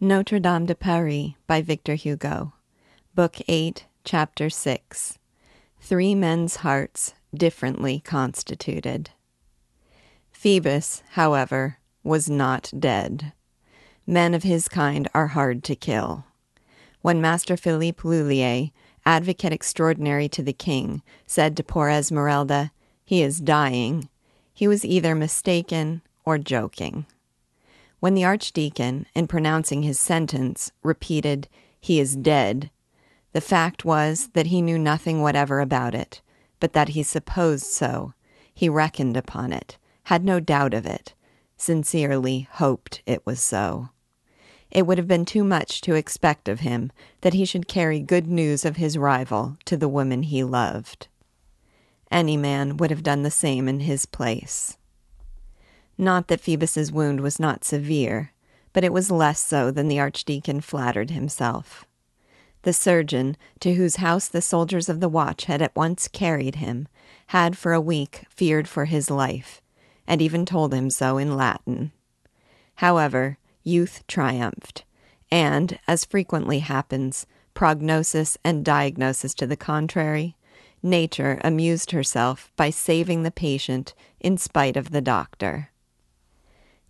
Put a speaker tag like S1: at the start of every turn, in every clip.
S1: Notre Dame de Paris by Victor Hugo. Book 8, Chapter 6. Three Men's Hearts Differently Constituted. Phoebus, however, was not dead. Men of his kind are hard to kill. When Master Philippe Lheulier, advocate extraordinary to the king, said to poor Esmeralda, He is dying, he was either mistaken or joking. When the archdeacon, in pronouncing his sentence, repeated, He is dead, the fact was that he knew nothing whatever about it, but that he supposed so, he reckoned upon it, had no doubt of it, sincerely hoped it was so. It would have been too much to expect of him that he should carry good news of his rival to the woman he loved. Any man would have done the same in his place. Not that Phoebus's wound was not severe, but it was less so than the archdeacon flattered himself. The surgeon, to whose house the soldiers of the watch had at once carried him, had for a week feared for his life, and even told him so in Latin. However, youth triumphed, and, as frequently happens, prognosis and diagnosis to the contrary, nature amused herself by saving the patient in spite of the doctor.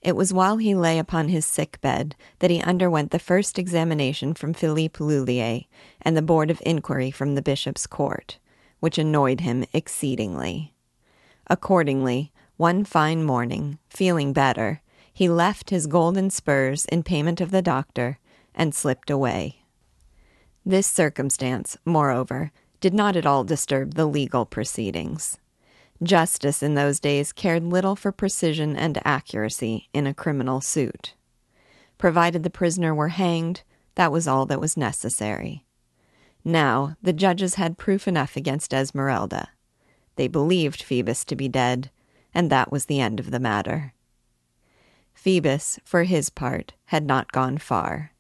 S1: It was while he lay upon his sick bed that he underwent the first examination from Philippe Lheulier and the board of inquiry from the bishop's court, which annoyed him exceedingly. Accordingly, one fine morning, feeling better, he left his golden spurs in payment of the doctor and slipped away. This circumstance, moreover, did not at all disturb the legal proceedings. Justice in those days cared little for precision and accuracy in a criminal suit. Provided the prisoner were hanged, that was all that was necessary. Now, the judges had proof enough against Esmeralda. They believed Phoebus to be dead, and that was the end of the matter. Phoebus, for his part, had not gone far.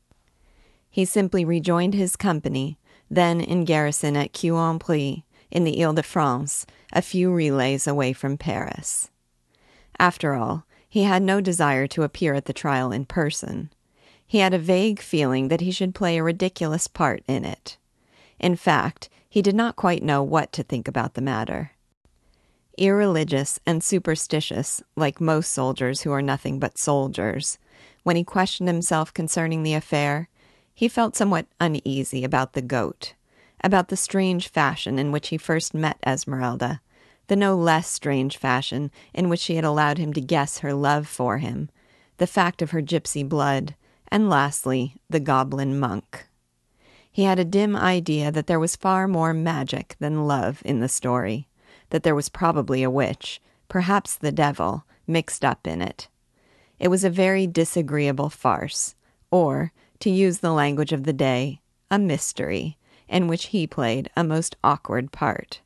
S1: He simply rejoined his company, then in garrison at Queue in the Ile de France, a few relays away from Paris. After all, he had no desire to appear at the trial in person. He had a vague feeling that he should play a ridiculous part in it. In fact, he did not quite know what to think about the matter. Irreligious and superstitious, like most soldiers who are nothing but soldiers, when he questioned himself concerning the affair, he felt somewhat uneasy about the goat about the strange fashion in which he first met Esmeralda, the no less strange fashion in which she had allowed him to guess her love for him, the fact of her gypsy blood, and lastly, the goblin monk. He had a dim idea that there was far more magic than love in the story, that there was probably a witch, perhaps the devil, mixed up in it. It was a very disagreeable farce, or, to use the language of the day, a mystery in which he played a most awkward part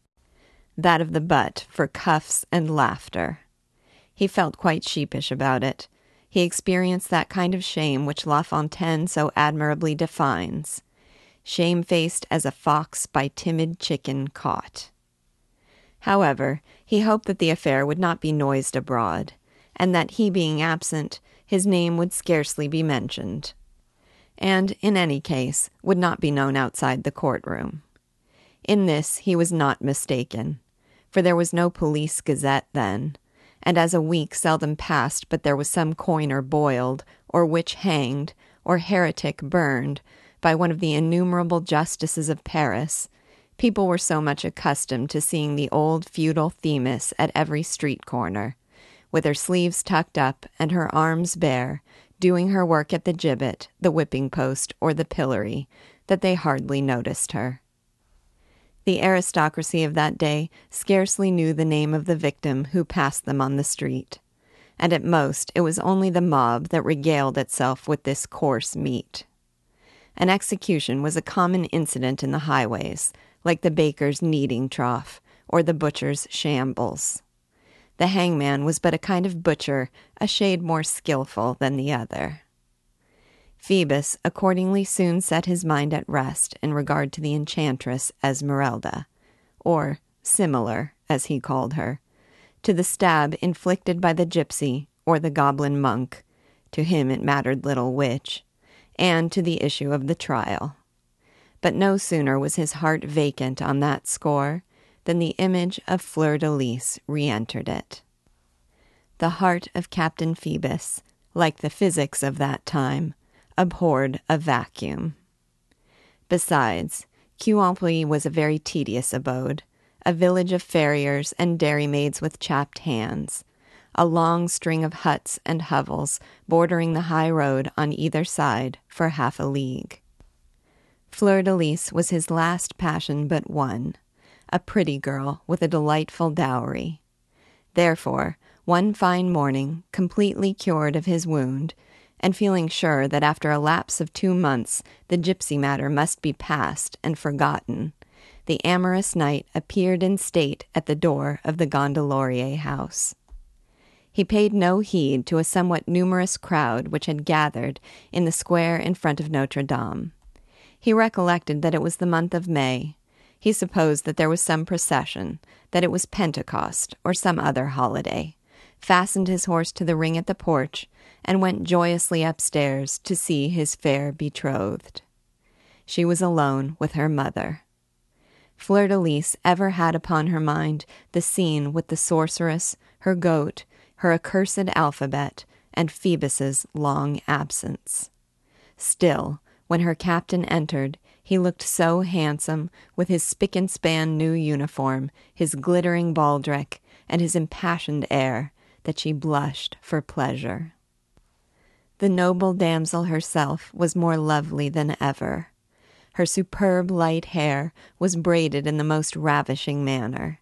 S1: that of the butt for cuffs and laughter. He felt quite sheepish about it. He experienced that kind of shame which La Fontaine so admirably defines shamefaced as a fox by timid chicken caught. However, he hoped that the affair would not be noised abroad, and that he being absent, his name would scarcely be mentioned and, in any case, would not be known outside the courtroom. In this he was not mistaken, for there was no police gazette then, and as a week seldom passed but there was some coiner boiled, or witch hanged, or heretic burned by one of the innumerable justices of Paris, people were so much accustomed to seeing the old feudal Themis at every street corner, with her sleeves tucked up and her arms bare, doing her work at the gibbet, the whipping post, or the pillory, that they hardly noticed her. The aristocracy of that day scarcely knew the name of the victim who passed them on the street, and at most it was only the mob that regaled itself with this coarse meat. An execution was a common incident in the highways, like the baker's kneading trough or the butcher's shambles. The hangman was but a kind of butcher, a shade more skilful than the other. Phoebus accordingly soon set his mind at rest in regard to the enchantress Esmeralda, or similar, as he called her, to the stab inflicted by the gypsy or the goblin monk, to him it mattered little which, and to the issue of the trial. But no sooner was his heart vacant on that score than the image of Fleur de Lis re entered it. The heart of Captain Phoebus, like the physics of that time, abhorred a vacuum. Besides, Queue was a very tedious abode, a village of farriers and dairymaids with chapped hands, a long string of huts and hovels bordering the high road on either side for half a league. Fleur de Lis was his last passion but one, a pretty girl with a delightful dowry. Therefore, one fine morning, completely cured of his wound, and feeling sure that after a lapse of two months the gypsy matter must be past and forgotten, the amorous knight appeared in state at the door of the Gondelaurier house. He paid no heed to a somewhat numerous crowd which had gathered in the square in front of Notre Dame. He recollected that it was the month of May. He supposed that there was some procession, that it was Pentecost or some other holiday, fastened his horse to the ring at the porch, and went joyously upstairs to see his fair betrothed. She was alone with her mother. Fleur de Lis ever had upon her mind the scene with the sorceress, her goat, her accursed alphabet, and Phoebus's long absence. Still, when her captain entered, he looked so handsome, with his spick and span new uniform, his glittering baldric, and his impassioned air, that she blushed for pleasure. The noble damsel herself was more lovely than ever. Her superb light hair was braided in the most ravishing manner.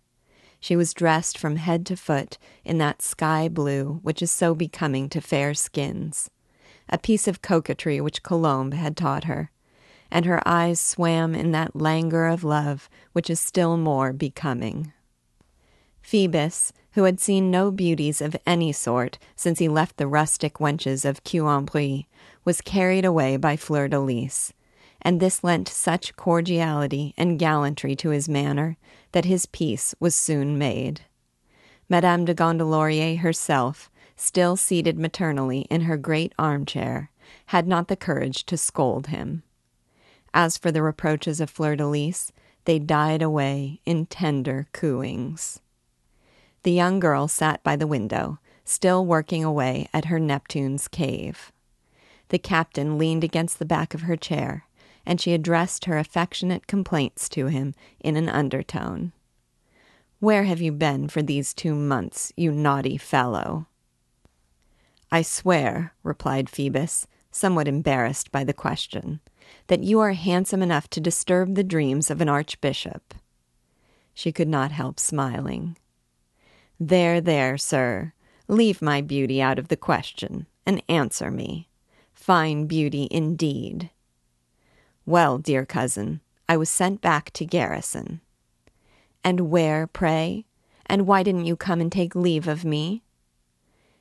S1: She was dressed from head to foot in that sky blue which is so becoming to fair skins, a piece of coquetry which Colombe had taught her, and her eyes swam in that languor of love which is still more becoming. Phoebus, who had seen no beauties of any sort since he left the rustic wenches of Queue was carried away by Fleur de Lis, and this lent such cordiality and gallantry to his manner that his peace was soon made. Madame de Gondelaurier herself, still seated maternally in her great armchair, had not the courage to scold him. As for the reproaches of Fleur de Lis, they died away in tender cooings. The young girl sat by the window, still working away at her Neptune's cave. The captain leaned against the back of her chair, and she addressed her affectionate complaints to him in an undertone. Where have you been for these two months, you naughty fellow? I swear, replied Phoebus, somewhat embarrassed by the question, that you are handsome enough to disturb the dreams of an archbishop. She could not help smiling. There, there, sir, leave my beauty out of the question, and answer me. Fine beauty indeed. Well, dear cousin, I was sent back to garrison. And where, pray? And why didn't you come and take leave of me?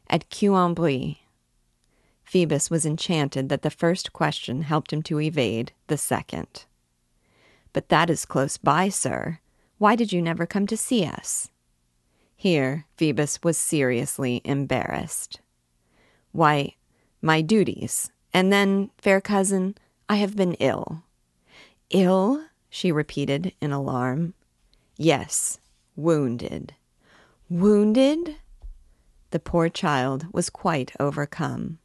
S1: At Queue Phoebus was enchanted that the first question helped him to evade the second. But that is close by, sir. Why did you never come to see us? Here Phoebus was seriously embarrassed. Why, my duties. And then, fair cousin, I have been ill. Ill? she repeated in alarm. Yes, wounded. Wounded? The poor child was quite overcome.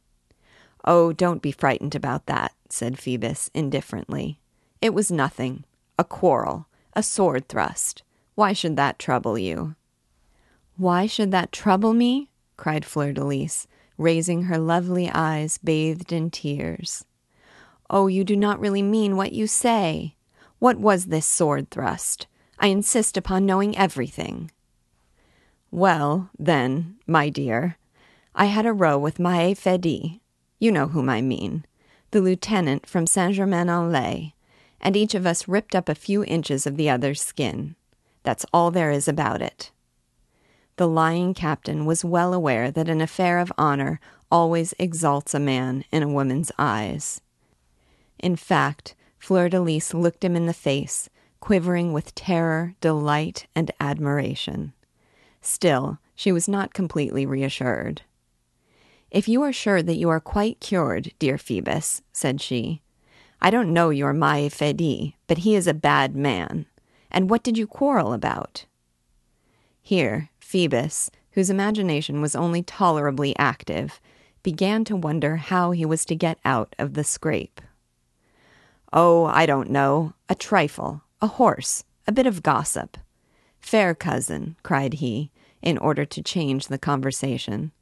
S1: Oh, don't be frightened about that, said Phoebus indifferently. It was nothing. A quarrel. A sword thrust. Why should that trouble you? Why should that trouble me? cried Fleur de Lis, raising her lovely eyes bathed in tears. Oh, you do not really mean what you say. What was this sword thrust? I insist upon knowing everything. Well, then, my dear, I had a row with Mahé Fédy. You know whom I mean. The lieutenant from Saint Germain en Laye, and each of us ripped up a few inches of the other's skin. That's all there is about it. The lying captain was well aware that an affair of honor always exalts a man in a woman's eyes. In fact, Fleur de Lis looked him in the face, quivering with terror, delight, and admiration. Still, she was not completely reassured. If you are sure that you are quite cured, dear Phoebus, said she, I don't know your Mahé Fédy, but he is a bad man. And what did you quarrel about? Here, Phoebus, whose imagination was only tolerably active, began to wonder how he was to get out of the scrape. Oh, I don't know. A trifle, a horse, a bit of gossip. Fair cousin, cried he, in order to change the conversation,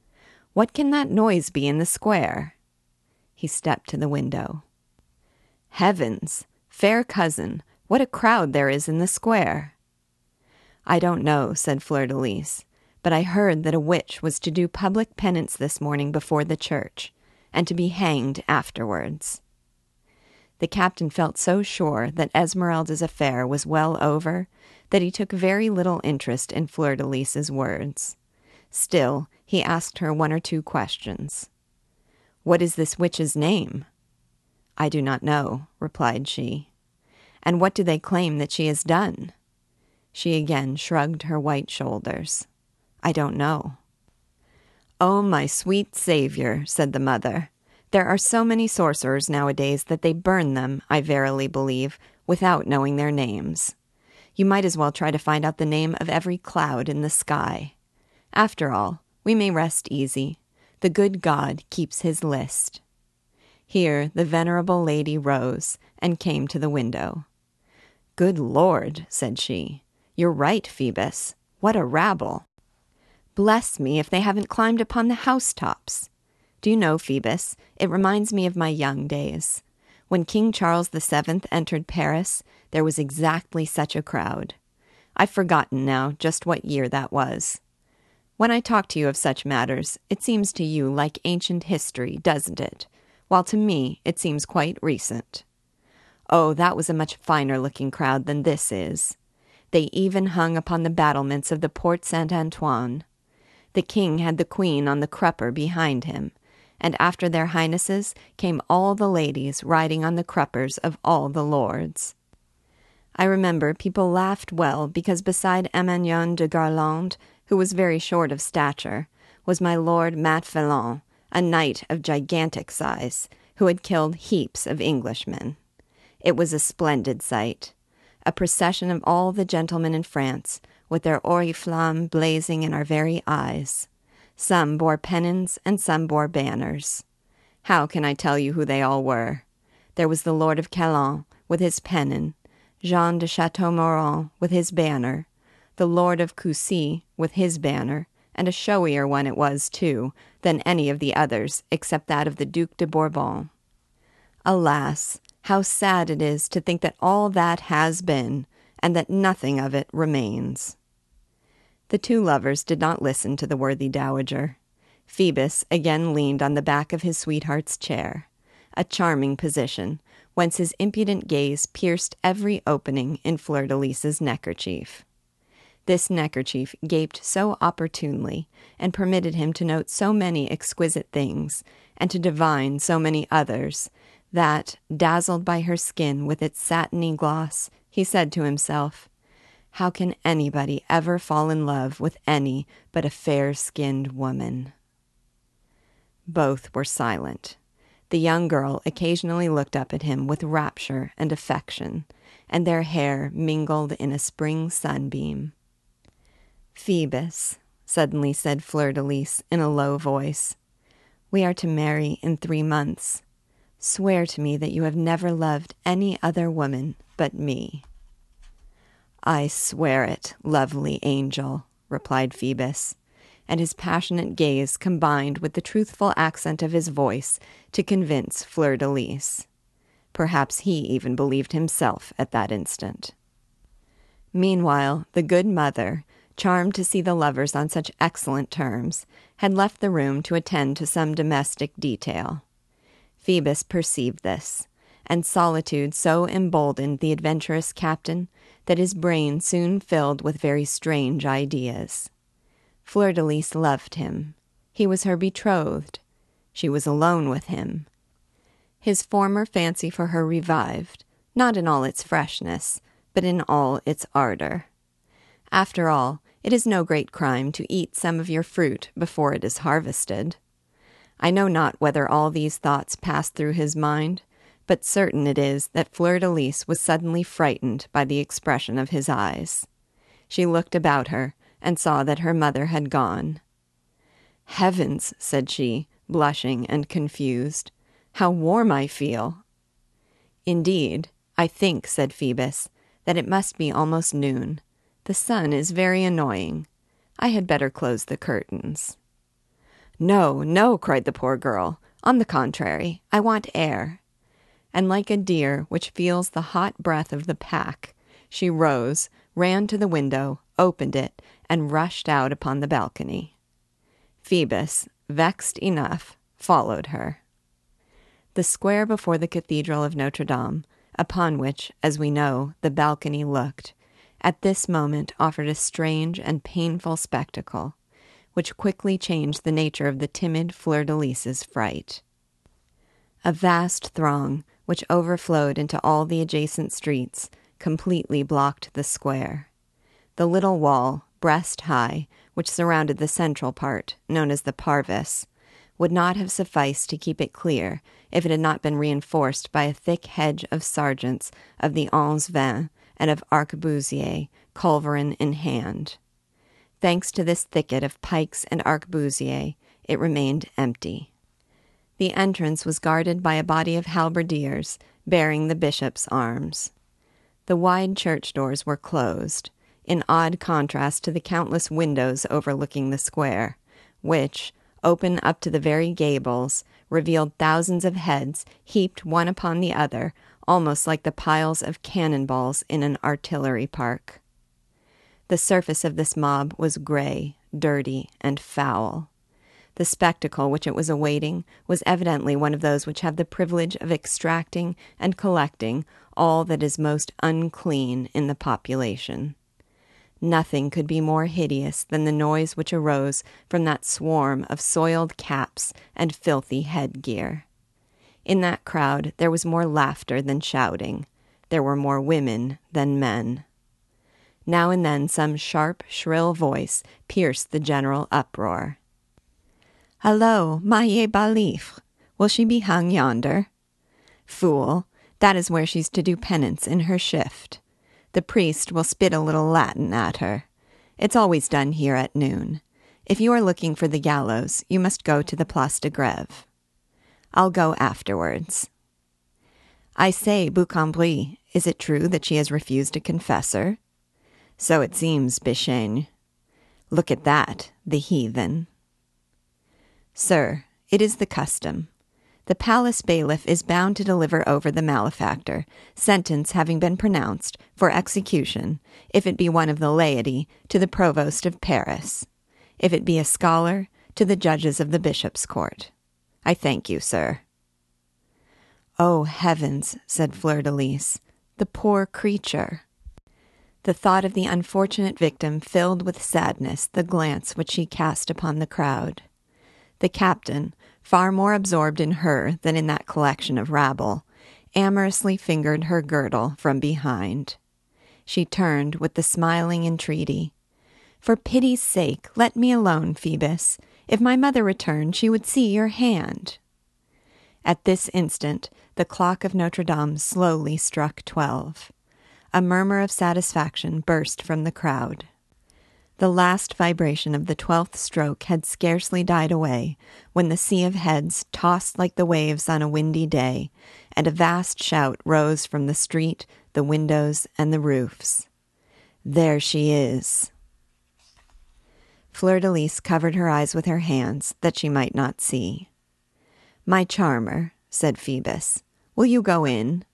S1: what can that noise be in the square? He stepped to the window. Heavens! Fair cousin, what a crowd there is in the square! I don't know, said Fleur de Lys, but I heard that a witch was to do public penance this morning before the church, and to be hanged afterwards. The captain felt so sure that Esmeralda's affair was well over that he took very little interest in Fleur de Lys's words. Still, he asked her one or two questions. What is this witch's name? I do not know, replied she. And what do they claim that she has done? She again shrugged her white shoulders. I don't know. Oh, my sweet Saviour, said the mother. There are so many sorcerers nowadays that they burn them, I verily believe, without knowing their names. You might as well try to find out the name of every cloud in the sky. After all, we may rest easy. The good God keeps his list. Here the venerable lady rose and came to the window. Good Lord, said she. You're right, Phoebus. What a rabble! Bless me if they haven't climbed upon the housetops. Do you know, Phoebus, it reminds me of my young days. When King Charles VII entered Paris, there was exactly such a crowd. I've forgotten now just what year that was. When I talk to you of such matters, it seems to you like ancient history, doesn't it? While to me it seems quite recent. Oh, that was a much finer looking crowd than this is. They even hung upon the battlements of the Porte Saint Antoine. The king had the queen on the crupper behind him, and after their highnesses came all the ladies riding on the cruppers of all the lords. I remember people laughed well because beside Emmanuel de Garlande, who was very short of stature, was my lord Matfelon, a knight of gigantic size, who had killed heaps of Englishmen. It was a splendid sight. A procession of all the gentlemen in France, with their oriflammes blazing in our very eyes. Some bore pennons and some bore banners. How can I tell you who they all were? There was the Lord of Calonne with his pennon, Jean de Chateaumorant with his banner, the Lord of Coucy with his banner, and a showier one it was, too, than any of the others, except that of the Duc de Bourbon. Alas, how sad it is to think that all that has been, and that nothing of it remains. The two lovers did not listen to the worthy dowager. Phoebus again leaned on the back of his sweetheart's chair, a charming position, whence his impudent gaze pierced every opening in Fleur de Lys's neckerchief. This neckerchief gaped so opportunely, and permitted him to note so many exquisite things, and to divine so many others, that, dazzled by her skin with its satiny gloss, he said to himself, how can anybody ever fall in love with any but a fair skinned woman? Both were silent. The young girl occasionally looked up at him with rapture and affection, and their hair mingled in a spring sunbeam. Phoebus, suddenly said Fleur de Lys in a low voice, we are to marry in three months. Swear to me that you have never loved any other woman but me. I swear it, lovely angel, replied Phoebus, and his passionate gaze combined with the truthful accent of his voice to convince Fleur de Lys. Perhaps he even believed himself at that instant. Meanwhile, the good mother, charmed to see the lovers on such excellent terms, had left the room to attend to some domestic detail. Phoebus perceived this, and solitude so emboldened the adventurous captain that his brain soon filled with very strange ideas. Fleur de Lys loved him. He was her betrothed. She was alone with him. His former fancy for her revived, not in all its freshness, but in all its ardor. After all, it is no great crime to eat some of your fruit before it is harvested. I know not whether all these thoughts passed through his mind, but certain it is that Fleur de Lis was suddenly frightened by the expression of his eyes. She looked about her and saw that her mother had gone. Heavens, said she, blushing and confused, how warm I feel. Indeed, I think, said Phoebus, that it must be almost noon. The sun is very annoying. I had better close the curtains. No, no, cried the poor girl. On the contrary, I want air. And like a deer which feels the hot breath of the pack, she rose, ran to the window, opened it, and rushed out upon the balcony. Phoebus, vexed enough, followed her. The square before the cathedral of Notre Dame, upon which, as we know, the balcony looked, at this moment offered a strange and painful spectacle, which quickly changed the nature of the timid Fleur de Lis's fright. A vast throng, which overflowed into all the adjacent streets, completely blocked the square. The little wall, breast high, which surrounded the central part, known as the Parvis, would not have sufficed to keep it clear if it had not been reinforced by a thick hedge of sergeants of the Onze Vingt and of arquebusiers, culverin in hand. Thanks to this thicket of pikes and arquebusiers, it remained empty. The entrance was guarded by a body of halberdiers bearing the bishop's arms. The wide church doors were closed, in odd contrast to the countless windows overlooking the square, which, open up to the very gables, revealed thousands of heads heaped one upon the other, almost like the piles of cannon balls in an artillery park. The surface of this mob was gray, dirty, and foul. The spectacle which it was awaiting was evidently one of those which have the privilege of extracting and collecting all that is most unclean in the population. Nothing could be more hideous than the noise which arose from that swarm of soiled caps and filthy headgear. In that crowd there was more laughter than shouting. There were more women than men. Now and then some sharp, shrill voice pierced the general uproar. Hallo, Maye Balifre! Will she be hung yonder? Fool! That is where she's to do penance in her shift. The priest will spit a little Latin at her. It's always done here at noon. If you are looking for the gallows, you must go to the Place de Greve. I'll go afterwards. I say, Boucambry, is it true that she has refused a confessor? So it seems, Bichaigne. Look at that, the heathen. Sir, it is the custom. The palace bailiff is bound to deliver over the malefactor, sentence having been pronounced, for execution, if it be one of the laity, to the provost of Paris. If it be a scholar, to the judges of the bishop's court. I thank you, sir. Oh, heavens, said Fleur de Lis, the poor creature. The thought of the unfortunate victim filled with sadness the glance which she cast upon the crowd. The captain, far more absorbed in her than in that collection of rabble, amorously fingered her girdle from behind. She turned with the smiling entreaty. For pity's sake, let me alone, Phoebus. If my mother returned, she would see your hand. At this instant, the clock of Notre Dame slowly struck twelve. A murmur of satisfaction burst from the crowd. The last vibration of the twelfth stroke had scarcely died away when the sea of heads tossed like the waves on a windy day, and a vast shout rose from the street, the windows, and the roofs. There she is! Fleur de Lis covered her eyes with her hands that she might not see. My charmer, said Phoebus, will you go in?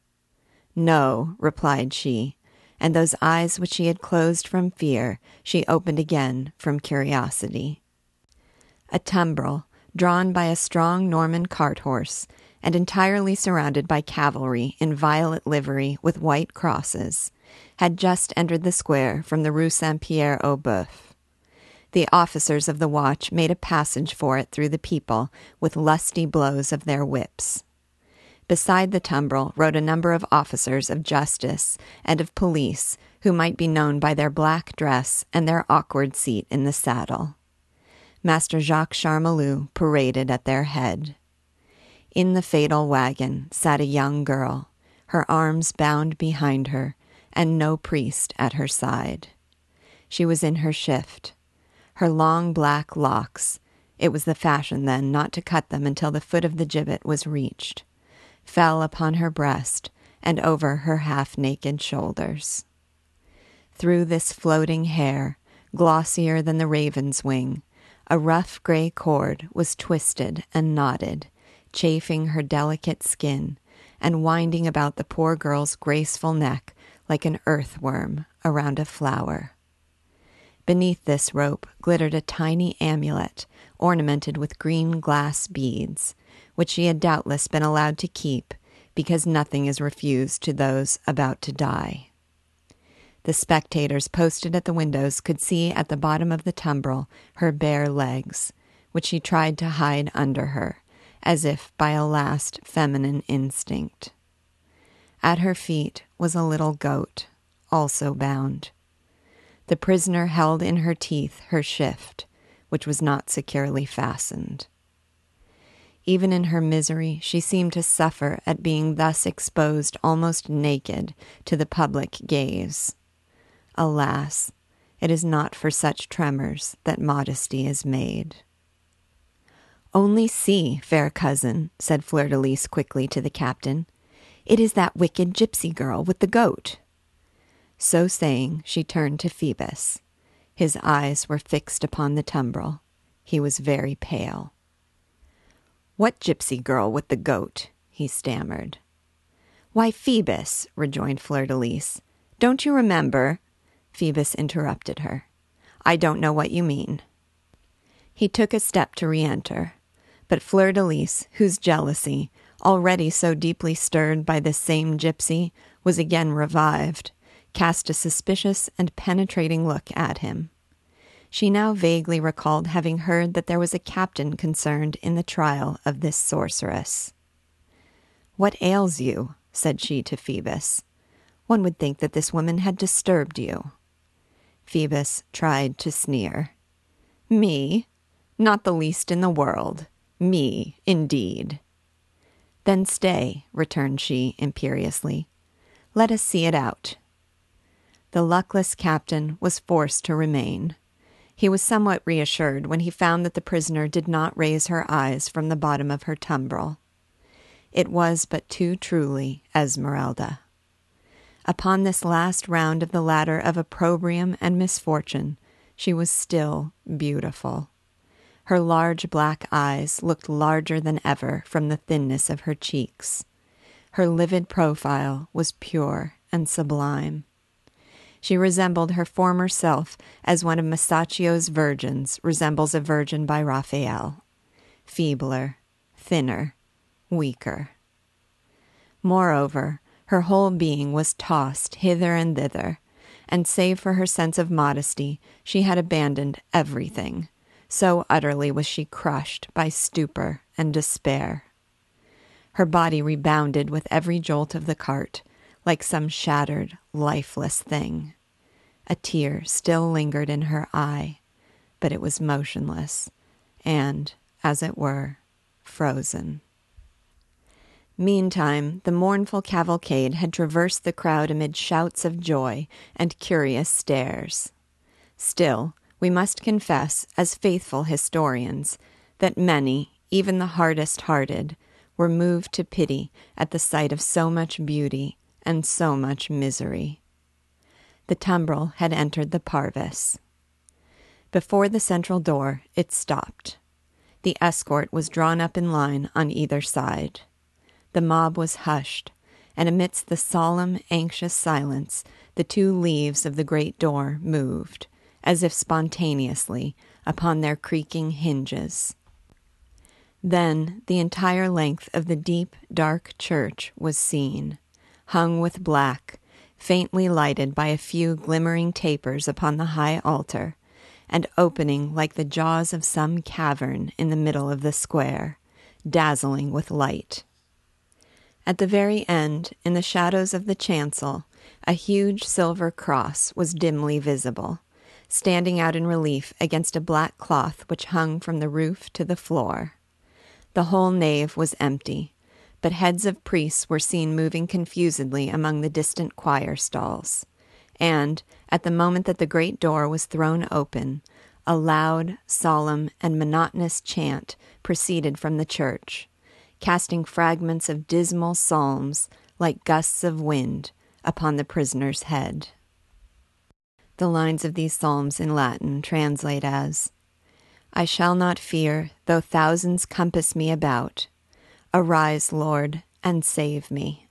S1: No, replied she, and those eyes which she had closed from fear she opened again from curiosity. A tumbril, drawn by a strong Norman cart horse, and entirely surrounded by cavalry in violet livery with white crosses, had just entered the square from the Rue Saint Pierre au Boeuf. The officers of the watch made a passage for it through the people with lusty blows of their whips. Beside the tumbril rode a number of officers of justice and of police who might be known by their black dress and their awkward seat in the saddle. Master Jacques Charmolue paraded at their head. In the fatal wagon sat a young girl, her arms bound behind her, and no priest at her side. She was in her shift. Her long black locks, it was the fashion then not to cut them until the foot of the gibbet was reached, fell upon her breast and over her half naked shoulders. Through this floating hair, glossier than the raven's wing, a rough gray cord was twisted and knotted, chafing her delicate skin and winding about the poor girl's graceful neck like an earthworm around a flower. Beneath this rope glittered a tiny amulet ornamented with green glass beads, which she had doubtless been allowed to keep because nothing is refused to those about to die. The spectators posted at the windows could see at the bottom of the tumbrel her bare legs, which she tried to hide under her, as if by a last feminine instinct. At her feet was a little goat, also bound. The prisoner held in her teeth her shift, which was not securely fastened. Even in her misery, she seemed to suffer at being thus exposed almost naked to the public gaze. Alas, it is not for such tremors that modesty is made. Only see, fair cousin, said Fleur de Lis quickly to the captain. It is that wicked gypsy girl with the goat. So saying, she turned to Phoebus. His eyes were fixed upon the tumbrel. He was very pale. What gypsy girl with the goat? he stammered. Why, Phoebus, rejoined Fleur de Lis. Don't you remember? Phoebus interrupted her. I don't know what you mean. He took a step to re enter, but Fleur de Lis, whose jealousy, already so deeply stirred by this same gypsy, was again revived, cast a suspicious and penetrating look at him. She now vaguely recalled having heard that there was a captain concerned in the trial of this sorceress. What ails you? said she to Phoebus. One would think that this woman had disturbed you. Phoebus tried to sneer. Me? Not the least in the world. Me, indeed. Then stay, returned she imperiously. Let us see it out. The luckless captain was forced to remain. He was somewhat reassured when he found that the prisoner did not raise her eyes from the bottom of her tumbrel. It was but too truly Esmeralda. Upon this last round of the ladder of opprobrium and misfortune, she was still beautiful. Her large black eyes looked larger than ever from the thinness of her cheeks. Her livid profile was pure and sublime. She resembled her former self as one of Masaccio's virgins resembles a virgin by Raphael feebler, thinner, weaker. Moreover, her whole being was tossed hither and thither, and save for her sense of modesty, she had abandoned everything. So utterly was she crushed by stupor and despair. Her body rebounded with every jolt of the cart, like some shattered, lifeless thing. A tear still lingered in her eye, but it was motionless and, as it were, frozen. Meantime, the mournful cavalcade had traversed the crowd amid shouts of joy and curious stares. Still, we must confess, as faithful historians, that many, even the hardest hearted, were moved to pity at the sight of so much beauty and so much misery. The tumbrel had entered the parvis. Before the central door, it stopped. The escort was drawn up in line on either side. The mob was hushed, and amidst the solemn, anxious silence, the two leaves of the great door moved, as if spontaneously, upon their creaking hinges. Then the entire length of the deep, dark church was seen, hung with black, faintly lighted by a few glimmering tapers upon the high altar, and opening like the jaws of some cavern in the middle of the square, dazzling with light. At the very end, in the shadows of the chancel, a huge silver cross was dimly visible, standing out in relief against a black cloth which hung from the roof to the floor. The whole nave was empty, but heads of priests were seen moving confusedly among the distant choir stalls. And, at the moment that the great door was thrown open, a loud, solemn, and monotonous chant proceeded from the church, casting fragments of dismal psalms like gusts of wind upon the prisoner's head. The lines of these psalms in Latin translate as I shall not fear, though thousands compass me about. Arise, Lord, and save me.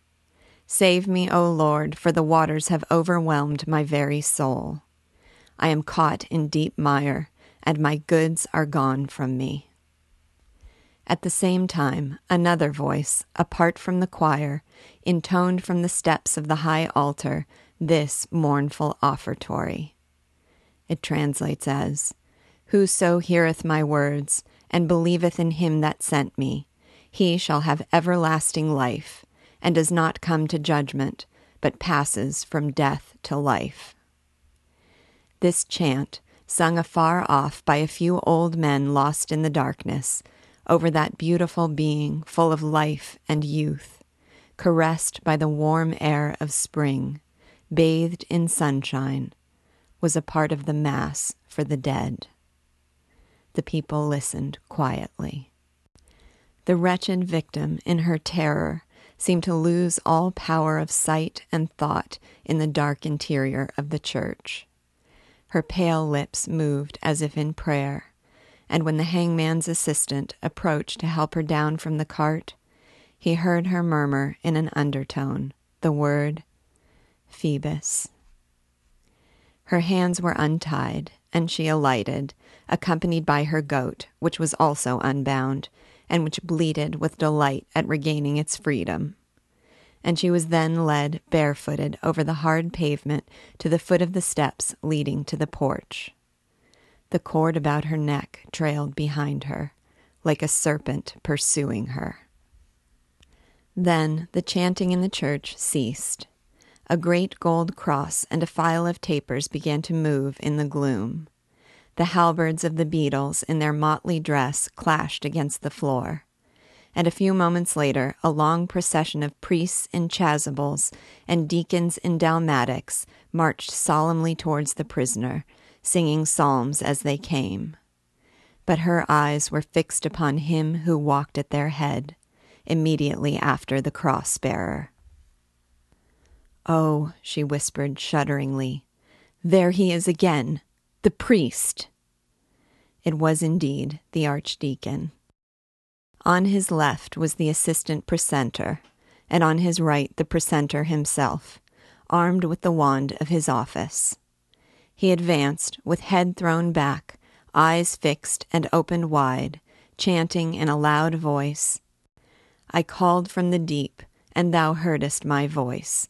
S1: Save me, O Lord, for the waters have overwhelmed my very soul. I am caught in deep mire, and my goods are gone from me. At the same time, another voice, apart from the choir, intoned from the steps of the high altar this mournful offertory. It translates as Whoso heareth my words, and believeth in him that sent me, he shall have everlasting life, and does not come to judgment, but passes from death to life. This chant, sung afar off by a few old men lost in the darkness, over that beautiful being full of life and youth, caressed by the warm air of spring, bathed in sunshine, was a part of the Mass for the dead. The people listened quietly. The wretched victim, in her terror, seemed to lose all power of sight and thought in the dark interior of the church. Her pale lips moved as if in prayer, and when the hangman's assistant approached to help her down from the cart, he heard her murmur in an undertone the word Phoebus. Her hands were untied, and she alighted, accompanied by her goat, which was also unbound, and which bleated with delight at regaining its freedom. And she was then led barefooted over the hard pavement to the foot of the steps leading to the porch. The cord about her neck trailed behind her, like a serpent pursuing her. Then the chanting in the church ceased, a great gold cross and a file of tapers began to move in the gloom. The halberds of the beadles in their motley dress clashed against the floor. And a few moments later, a long procession of priests in chasubles and deacons in dalmatics marched solemnly towards the prisoner, singing psalms as they came. But her eyes were fixed upon him who walked at their head, immediately after the cross bearer. Oh, she whispered shudderingly, there he is again, the priest. It was indeed the archdeacon. On his left was the assistant precentor, and on his right the precentor himself, armed with the wand of his office. He advanced, with head thrown back, eyes fixed and opened wide, chanting in a loud voice I called from the deep, and thou heardest my voice.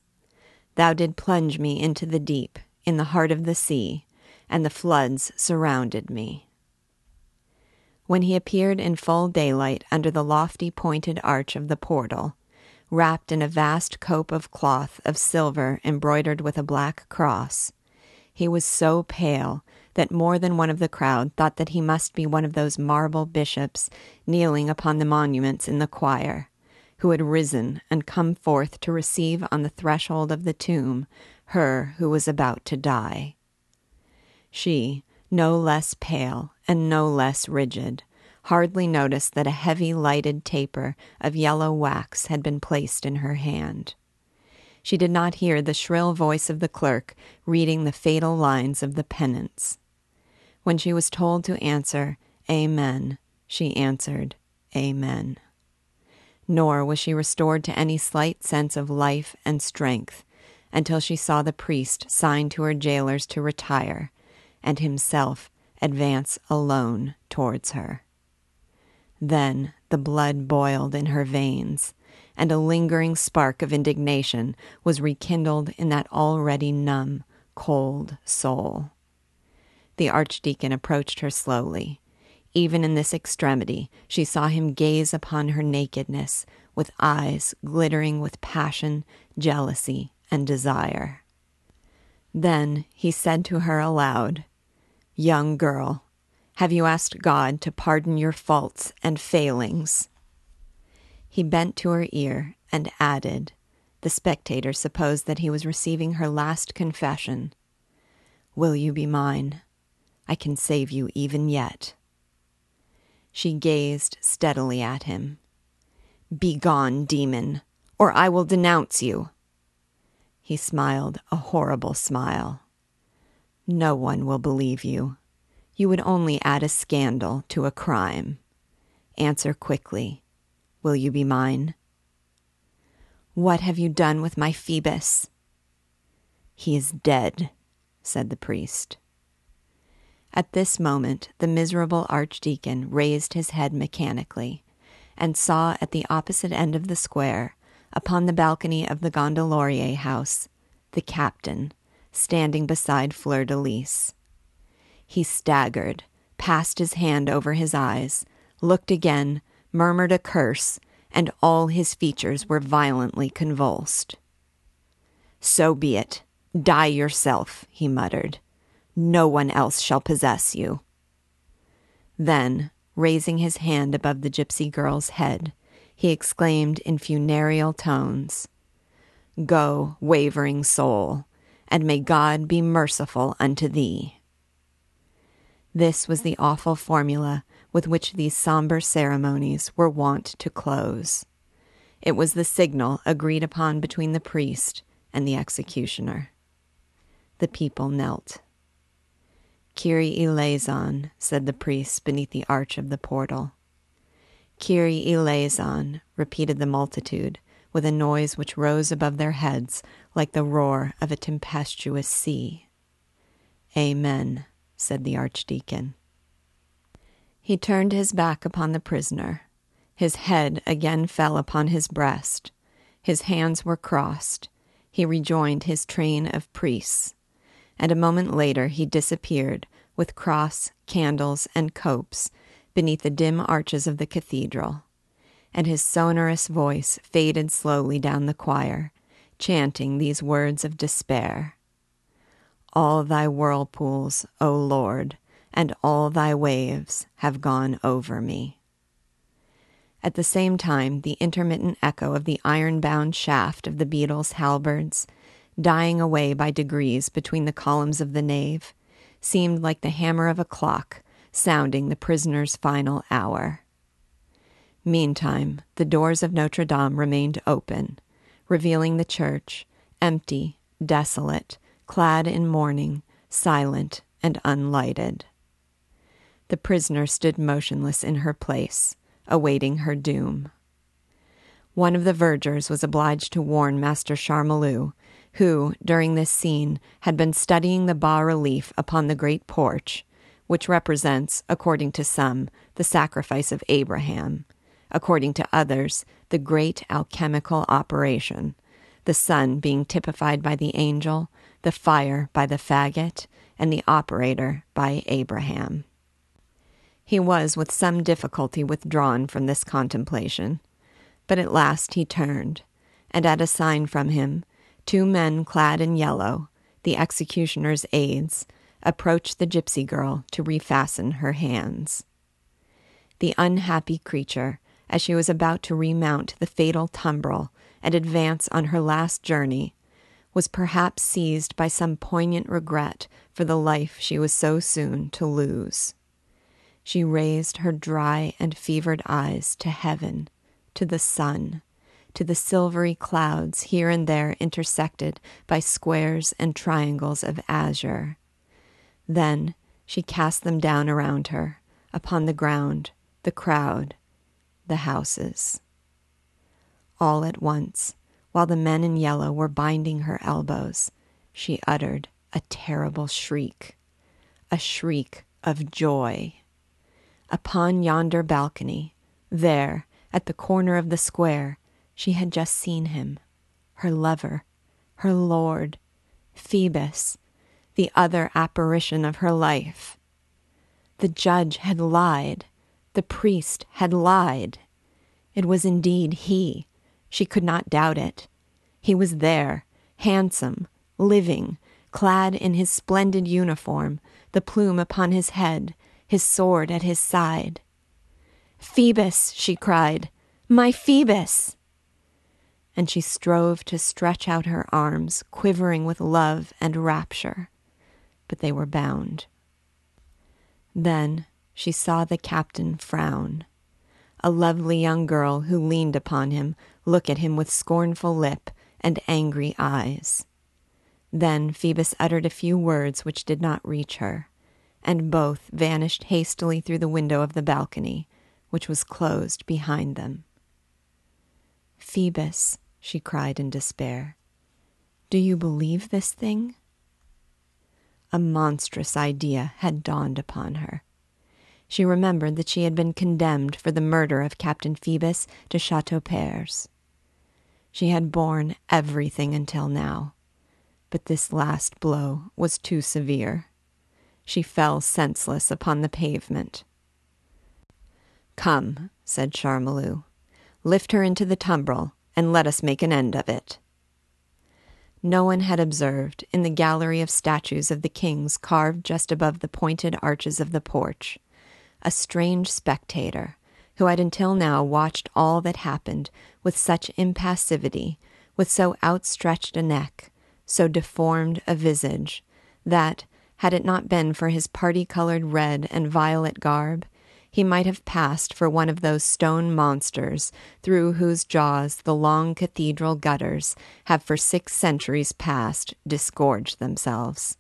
S1: Thou did plunge me into the deep, in the heart of the sea, and the floods surrounded me. When he appeared in full daylight under the lofty pointed arch of the portal, wrapped in a vast cope of cloth of silver embroidered with a black cross, he was so pale that more than one of the crowd thought that he must be one of those marble bishops kneeling upon the monuments in the choir, who had risen and come forth to receive on the threshold of the tomb her who was about to die. She, no less pale and no less rigid, hardly noticed that a heavy lighted taper of yellow wax had been placed in her hand. She did not hear the shrill voice of the clerk reading the fatal lines of the penance. When she was told to answer, Amen, she answered, Amen nor was she restored to any slight sense of life and strength until she saw the priest sign to her jailers to retire and himself advance alone towards her. Then the blood boiled in her veins, and a lingering spark of indignation was rekindled in that already numb, cold soul. The archdeacon approached her slowly even in this extremity, she saw him gaze upon her nakedness with eyes glittering with passion, jealousy, and desire. Then he said to her aloud, Young girl, have you asked God to pardon your faults and failings? He bent to her ear and added, the spectator supposed that he was receiving her last confession Will you be mine? I can save you even yet. She gazed steadily at him. Begone, demon, or I will denounce you. He smiled a horrible smile. No one will believe you. You would only add a scandal to a crime. Answer quickly. Will you be mine? What have you done with my Phoebus? He is dead, said the priest. At this moment, the miserable archdeacon raised his head mechanically and saw at the opposite end of the square, upon the balcony of the Gondelaurier house, the captain standing beside Fleur de Lys. He staggered, passed his hand over his eyes, looked again, murmured a curse, and all his features were violently convulsed. So be it. Die yourself, he muttered. No one else shall possess you. Then, raising his hand above the gypsy girl's head, he exclaimed in funereal tones, Go, wavering soul, and may God be merciful unto thee. This was the awful formula with which these somber ceremonies were wont to close. It was the signal agreed upon between the priest and the executioner. The people knelt. Kyrie eleison, said the priest beneath the arch of the portal. Kyrie eleison, repeated the multitude, with a noise which rose above their heads like the roar of a tempestuous sea. Amen, said the archdeacon. He turned his back upon the prisoner. His head again fell upon his breast. His hands were crossed. He rejoined his train of priests and a moment later he disappeared with cross, candles, and copes beneath the dim arches of the cathedral, and his sonorous voice faded slowly down the choir, chanting these words of despair All thy whirlpools, O Lord, and all thy waves have gone over me. At the same time, the intermittent echo of the iron bound shaft of the beadle's halberds dying away by degrees between the columns of the nave, seemed like the hammer of a clock sounding the prisoner's final hour. Meantime, the doors of Notre Dame remained open, revealing the church, empty, desolate, clad in mourning, silent, and unlighted. The prisoner stood motionless in her place, awaiting her doom. One of the vergers was obliged to warn Master Charmolue who, during this scene, had been studying the bas relief upon the great porch, which represents, according to some, the sacrifice of Abraham, according to others, the great alchemical operation, the sun being typified by the angel, the fire by the faggot, and the operator by Abraham. He was with some difficulty withdrawn from this contemplation, but at last he turned, and at a sign from him, Two men clad in yellow, the executioner's aides, approached the gypsy girl to refasten her hands. The unhappy creature, as she was about to remount the fatal tumbrel and advance on her last journey, was perhaps seized by some poignant regret for the life she was so soon to lose. She raised her dry and fevered eyes to heaven, to the sun, to the silvery clouds here and there intersected by squares and triangles of azure. Then she cast them down around her, upon the ground, the crowd, the houses. All at once, while the men in yellow were binding her elbows, she uttered a terrible shriek, a shriek of joy. Upon yonder balcony, there, at the corner of the square, she had just seen him, her lover, her lord, Phoebus, the other apparition of her life. The judge had lied. The priest had lied. It was indeed he. She could not doubt it. He was there, handsome, living, clad in his splendid uniform, the plume upon his head, his sword at his side. Phoebus, she cried, my Phoebus! And she strove to stretch out her arms, quivering with love and rapture, but they were bound. Then she saw the captain frown. A lovely young girl who leaned upon him look at him with scornful lip and angry eyes. Then Phoebus uttered a few words which did not reach her, and both vanished hastily through the window of the balcony, which was closed behind them. Phoebus, she cried in despair, do you believe this thing? A monstrous idea had dawned upon her. She remembered that she had been condemned for the murder of Captain Phoebus de Chateaupers. She had borne everything until now but this last blow was too severe. She fell senseless upon the pavement. Come, said Charmolue, lift her into the tumbrel, and let us make an end of it. No one had observed, in the gallery of statues of the kings carved just above the pointed arches of the porch, a strange spectator who had until now watched all that happened with such impassivity, with so outstretched a neck, so deformed a visage, that, had it not been for his party colored red and violet garb, he might have passed for one of those stone monsters through whose jaws the long cathedral gutters have for six centuries past disgorged themselves.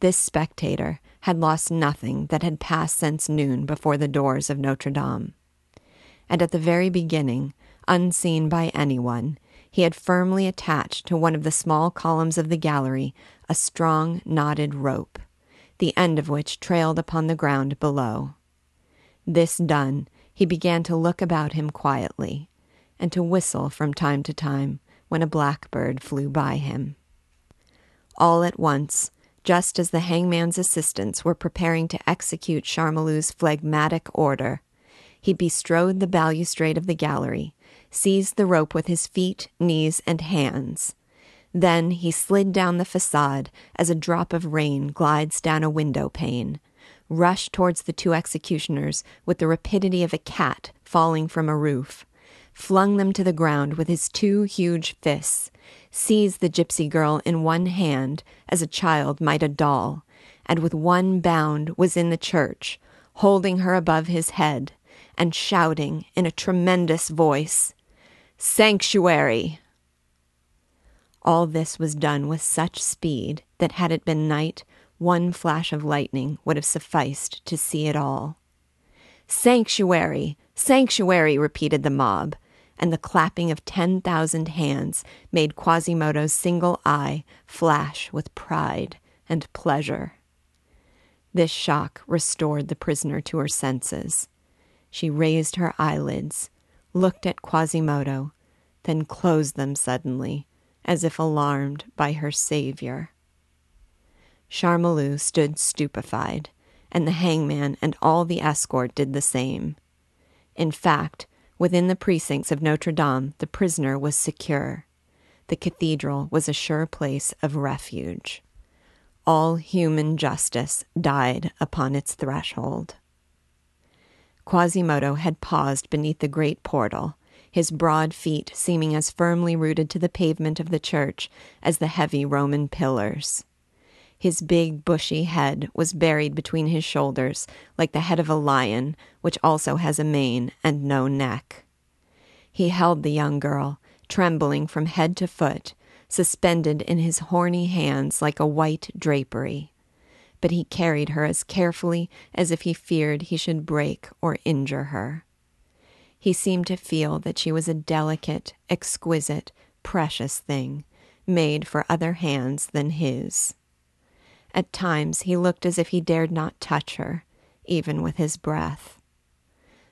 S1: This spectator had lost nothing that had passed since noon before the doors of Notre Dame. And at the very beginning, unseen by anyone, he had firmly attached to one of the small columns of the gallery a strong knotted rope, the end of which trailed upon the ground below. This done, he began to look about him quietly, and to whistle from time to time when a blackbird flew by him. All at once, just as the hangman's assistants were preparing to execute Charmolue's phlegmatic order, he bestrode the balustrade of the gallery seized the rope with his feet, knees, and hands. Then he slid down the facade as a drop of rain glides down a window pane, rushed towards the two executioners with the rapidity of a cat falling from a roof, flung them to the ground with his two huge fists, seized the gypsy girl in one hand as a child might a doll, and with one bound was in the church, holding her above his head, and shouting in a tremendous voice, Sanctuary! All this was done with such speed that had it been night, one flash of lightning would have sufficed to see it all. Sanctuary! Sanctuary! repeated the mob, and the clapping of ten thousand hands made Quasimodo's single eye flash with pride and pleasure. This shock restored the prisoner to her senses. She raised her eyelids, looked at Quasimodo, then closed them suddenly, as if alarmed by her savior. Charmolue stood stupefied, and the hangman and all the escort did the same. In fact, within the precincts of Notre Dame, the prisoner was secure. The cathedral was a sure place of refuge. All human justice died upon its threshold. Quasimodo had paused beneath the great portal, his broad feet seeming as firmly rooted to the pavement of the church as the heavy Roman pillars. His big, bushy head was buried between his shoulders like the head of a lion, which also has a mane and no neck. He held the young girl, trembling from head to foot, suspended in his horny hands like a white drapery but he carried her as carefully as if he feared he should break or injure her. He seemed to feel that she was a delicate, exquisite, precious thing, made for other hands than his. At times he looked as if he dared not touch her, even with his breath.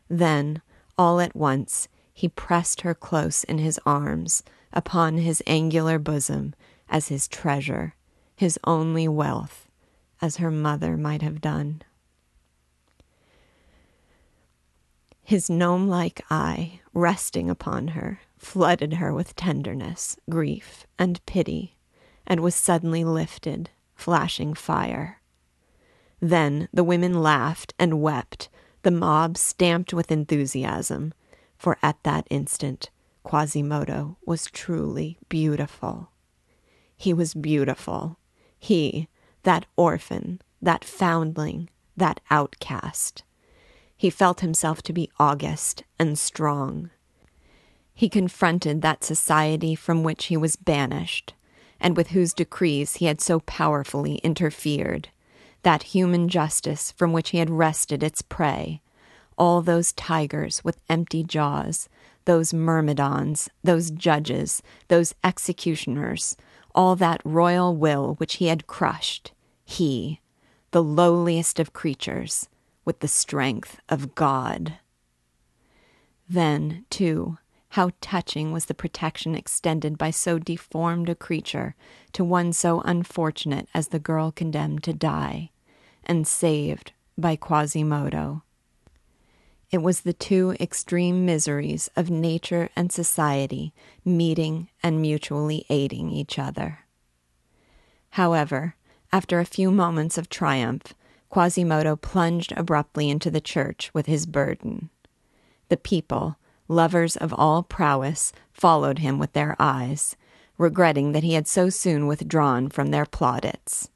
S1: Then, all at once, he pressed her close in his arms, upon his angular bosom, as his treasure, his only wealth, as her mother might have done. His gnome like eye, resting upon her, flooded her with tenderness, grief, and pity, and was suddenly lifted, flashing fire. Then the women laughed and wept, the mob stamped with enthusiasm, for at that instant Quasimodo was truly beautiful. He was beautiful. He, that orphan, that foundling, that outcast. He felt himself to be august and strong. He confronted that society from which he was banished, and with whose decrees he had so powerfully interfered, that human justice from which he had wrested its prey, all those tigers with empty jaws, those myrmidons, those judges, those executioners, all that royal will which he had crushed, he, the lowliest of creatures, with the strength of God. Then, too, how touching was the protection extended by so deformed a creature to one so unfortunate as the girl condemned to die, and saved by Quasimodo. It was the two extreme miseries of nature and society meeting and mutually aiding each other. However, after a few moments of triumph, Quasimodo plunged abruptly into the church with his burden. The people, lovers of all prowess, followed him with their eyes, regretting that he had so soon withdrawn from their plaudits.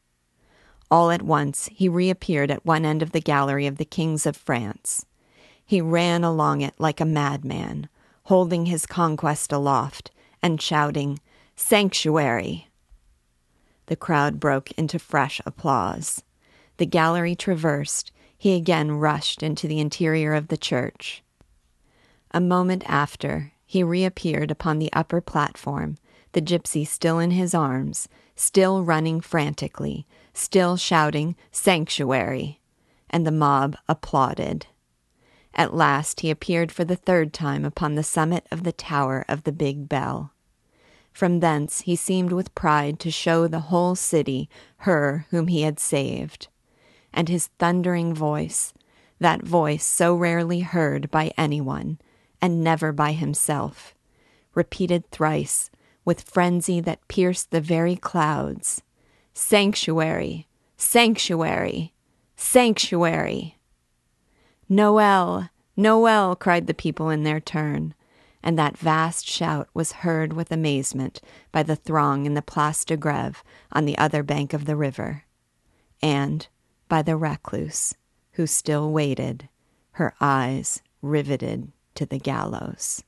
S1: All at once he reappeared at one end of the gallery of the kings of France. He ran along it like a madman, holding his conquest aloft and shouting, Sanctuary! The crowd broke into fresh applause. The gallery traversed, he again rushed into the interior of the church. A moment after, he reappeared upon the upper platform, the gypsy still in his arms, still running frantically, still shouting, Sanctuary! And the mob applauded. At last he appeared for the third time upon the summit of the tower of the big bell. From thence he seemed with pride to show the whole city her whom he had saved. And his thundering voice, that voice so rarely heard by anyone, and never by himself, repeated thrice, with frenzy that pierced the very clouds Sanctuary! Sanctuary! Sanctuary! Noel! Noel! cried the people in their turn, and that vast shout was heard with amazement by the throng in the Place de Greve on the other bank of the river, and by the recluse, who still waited, her eyes riveted to the gallows.